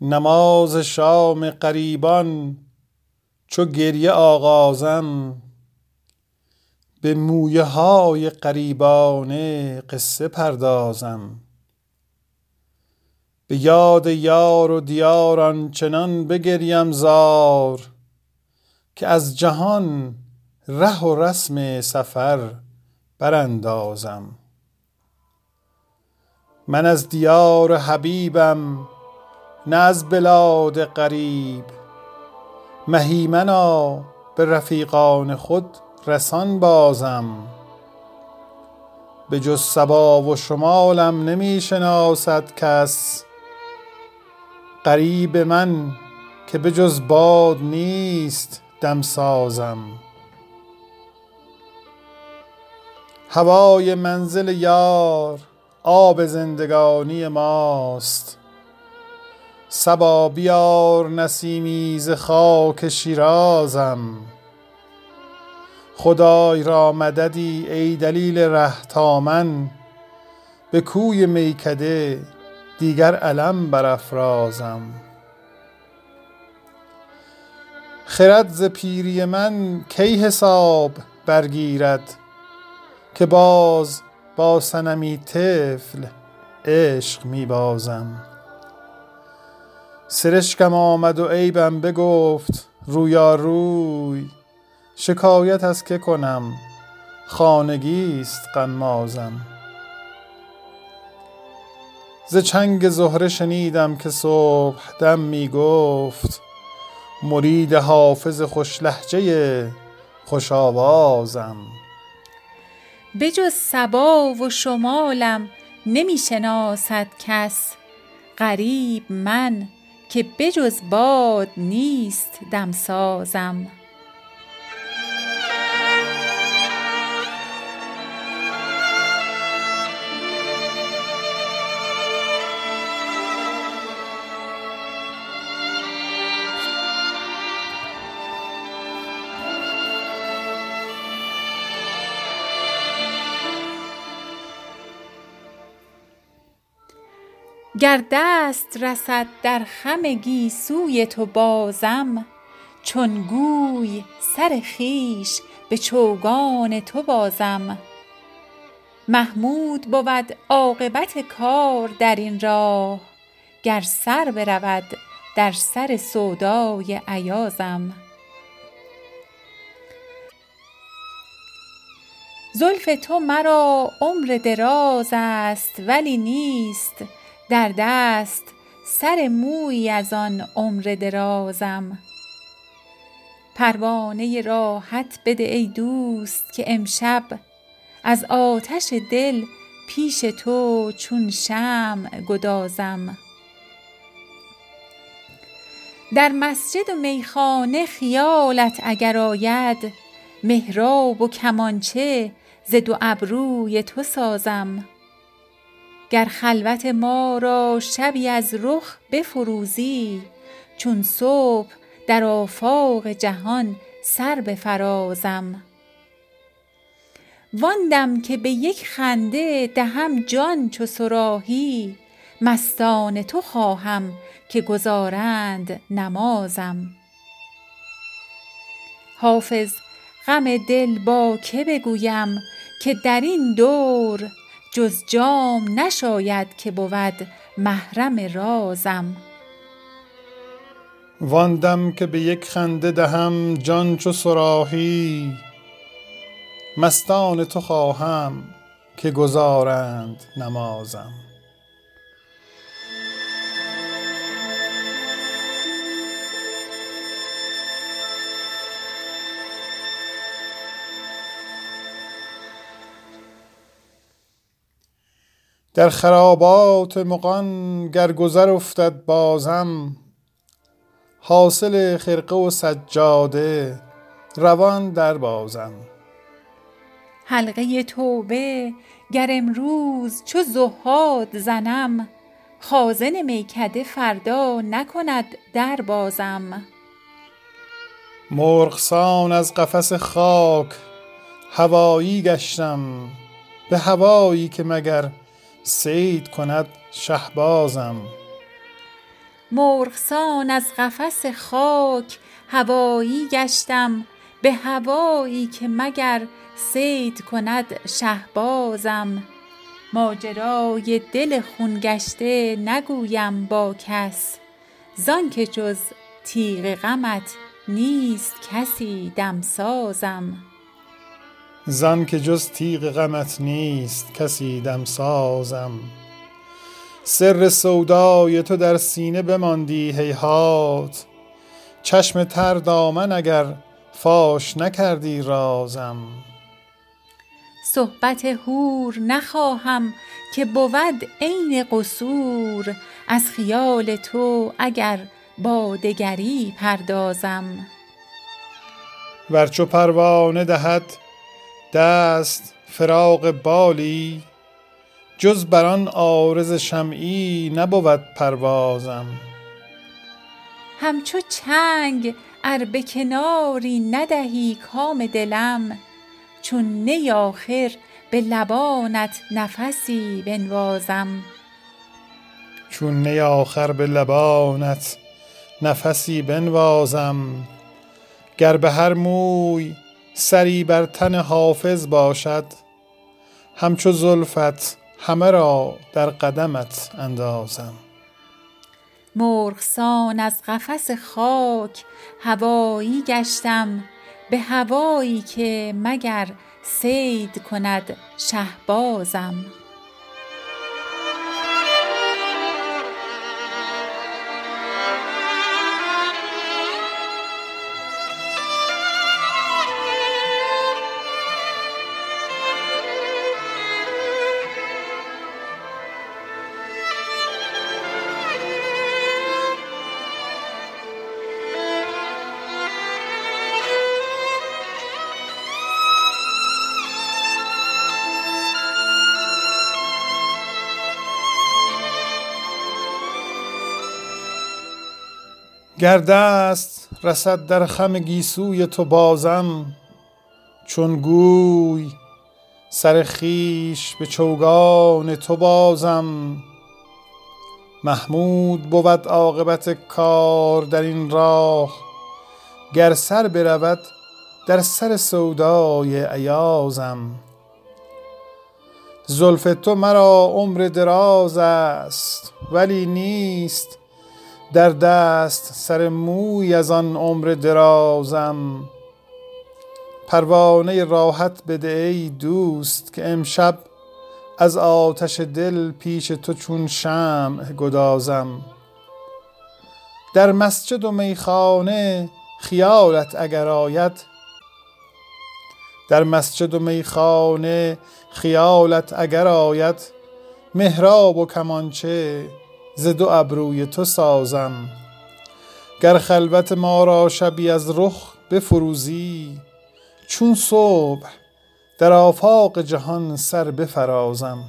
نماز شام غریبان چو گریه آغازم. به مویه های غریبانه قصه پردازم. به یاد یار و دیار آنچنان بگریم زار که از جهان ره و رسم سفر براندازم. من از دیار حبیبم نه از بلاد غریب. مهیمنا به رفیقان خود رسان بازم. به جز صبا و شمالم نمی شناسد کس. غریب من که به جز باد نیست دمسازم هوای منزل یار آب زندگانی ماست. صبا بیار نسیمی ز خاک شیرازم. خدای را مددی ای دلیل ره تا من. به کوی میکده دیگر علم برافرازم. خرد ز پیری من کی حساب برگیرد که باز با صنمی طفل عشق می بازم سرشکم آمد و عیبم بگفت رویاروی شکایت از که کنم؟ خانگی است غمازم. ز چنگ زهره شنیدم که صبحدم می گفت مرید حافظ خوش لهجه خوش آوازم. به جز صبا و شمالم نمی شناسد کس غریب من که به جز باد نیست دمسازم. گر دست رسد در خم گیسوی تو بازم چون گوی سر خویش به چوگان تو بازم. محمود بود عاقبت کار در این راه گر سر برود در سر سودای ایازم. زلف تو مرا عمر دراز است ولی نیست در دست سر مویی از آن عمر درازم. پروانه راحت بده ای دوست که امشب از آتش دل پیش تو چون شمع گدازم. در مسجد و میخانه خیالت اگر آید محراب و کمانچه ز دو ابروی تو سازم. گر خلوت ما را شبی از رخ بفروزی چون صبح در آفاق جهان سر بفرازم. وان دم که به یک خنده دهم جان چو صراحی مستان تو خواهم که گزارند نمازم. حافظ غم دل با که بگویم که در این دور جز جام نشاید که بود محرم رازم. وان دم که به یک خنده دهم جان چو صراحی مستان تو خواهم که گزارند نمازم. در خرابات مغان گر گذر افتد بازم حاصل خرقه و سجاده روان دربازم حلقه توبه گر امروز چو زهاد زنم خازن میکده فردا نکند در بازم. مرغ سان از قفس خاک هوایی گشتم به هوایی که مگر صید کند شهبازم. مرغسان از قفس خاک هوایی گشتم به هوایی که مگر صید کند شهبازم. ماجرای دل خون گشته نگویم با کس زانکه جز تیغ غمت نیست کسی دمسازم. زانکه جز تیغ غمت نیست کسی دمسازم. سر سودای تو در سینه بماندی هیهات چشم تر دامن اگر فاش نکردی رازم. صحبت حور نخواهم که بود عین قصور. از خیال تو اگر با دگری پردازم. ور چو پروانه دهد دست فراق بالی جز بر آن عارض شمعی نبود پروازم. همچو چنگ ار به کناری ندهی کام دلم چون نی آخر به لبانت نفسی بنوازم. چون نی آخر به لبانت نفسی بنوازم گر به هر موی سری بر تن حافظ باشد. همچو زلفت همه را در قدمت اندازم. مرغسان از قفس خاک هوایی گشتم به هوایی که مگر صید کند شهبازم گر دست رسد در خم گیسوی تو بازم چون گوی سر خویش به چوگان تو بازم. محمود بود عاقبت کار در این راه گر سر برود در سر سودای ایازم. زلف تو مرا عمر دراز است ولی نیست در دست سر موی از آن عمر درازم. پروانه راحت بده ای دوست که امشب از آتش دل پیش تو چون شمع گدازم. در مسجد و میخانه خیالت اگر آید در مسجد و میخانه خیالت اگر آید محراب و کمانچه ز دو ابروی تو سازم. گر خلوت ما را شبی از رخ بفروزی چون صبح در آفاق جهان سر بفرازم.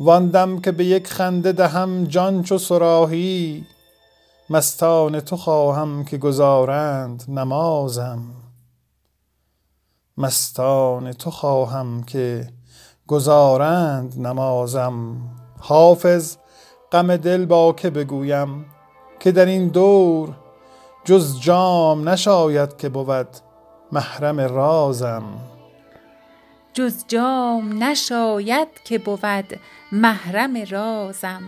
وان دم که به یک خنده دهم جان چو صراحی مستان تو خواهم که گزارند نمازم. مستان تو خواهم که گزارند نمازم. حافظ غم دل با که بگویم که در این دور جز جام نشاید که بود محرم رازم. جز جام نشاید که بود محرم رازم.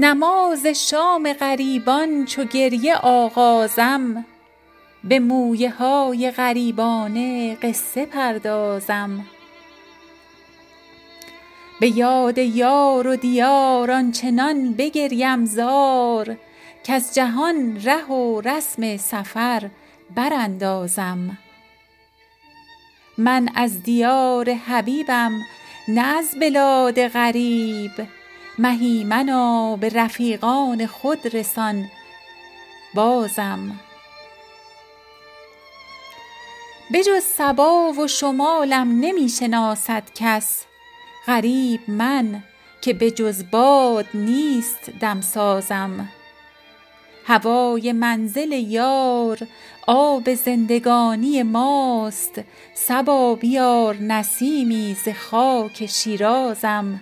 نماز شام غریبان چو گریه آغازم به مویه های غریبانه قصه پردازم. به یاد یار و دیار آنچنان بگریم زار کز جهان ره و رسم سفر براندازم. من از دیار حبیبم نه از بلاد غریب. مهی منا به رفیقان خود رسان. بازم. بجز صبا و شمالم نمی شناسد کس. غریب من که به جز باد نیست دمسازم. هوای منزل یار آب زندگانی ماست. صبا بیار نسیمی ز خاک شیرازم.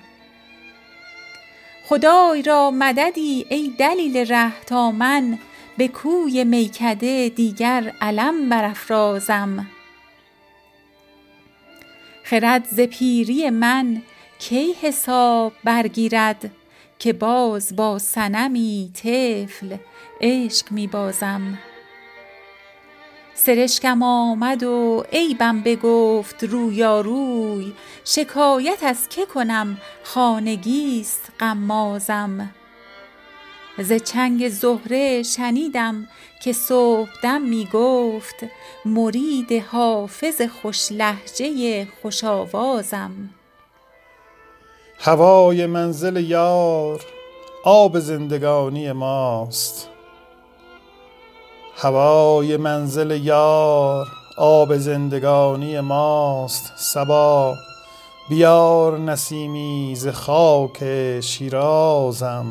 خدای را مددی ای دلیل ره تا من به کوی میکده دیگر علم برافرازم. خرد ز پیری من کی حساب برگیرد که باز با صنمی طفل عشق می بازم سرشکم آمد و عیبم بگفت رویاروی شکایت از که کنم خانگیست غمازم. ز چنگ زهره شنیدم که صبحدم می گفت مرید حافظ خوش لهجه خوش آوازم. هوای منزل یار آب زندگانی ماست. هوای منزل یار آب زندگانی ماست صبا. بیار نسیمی ز خاک شیرازم.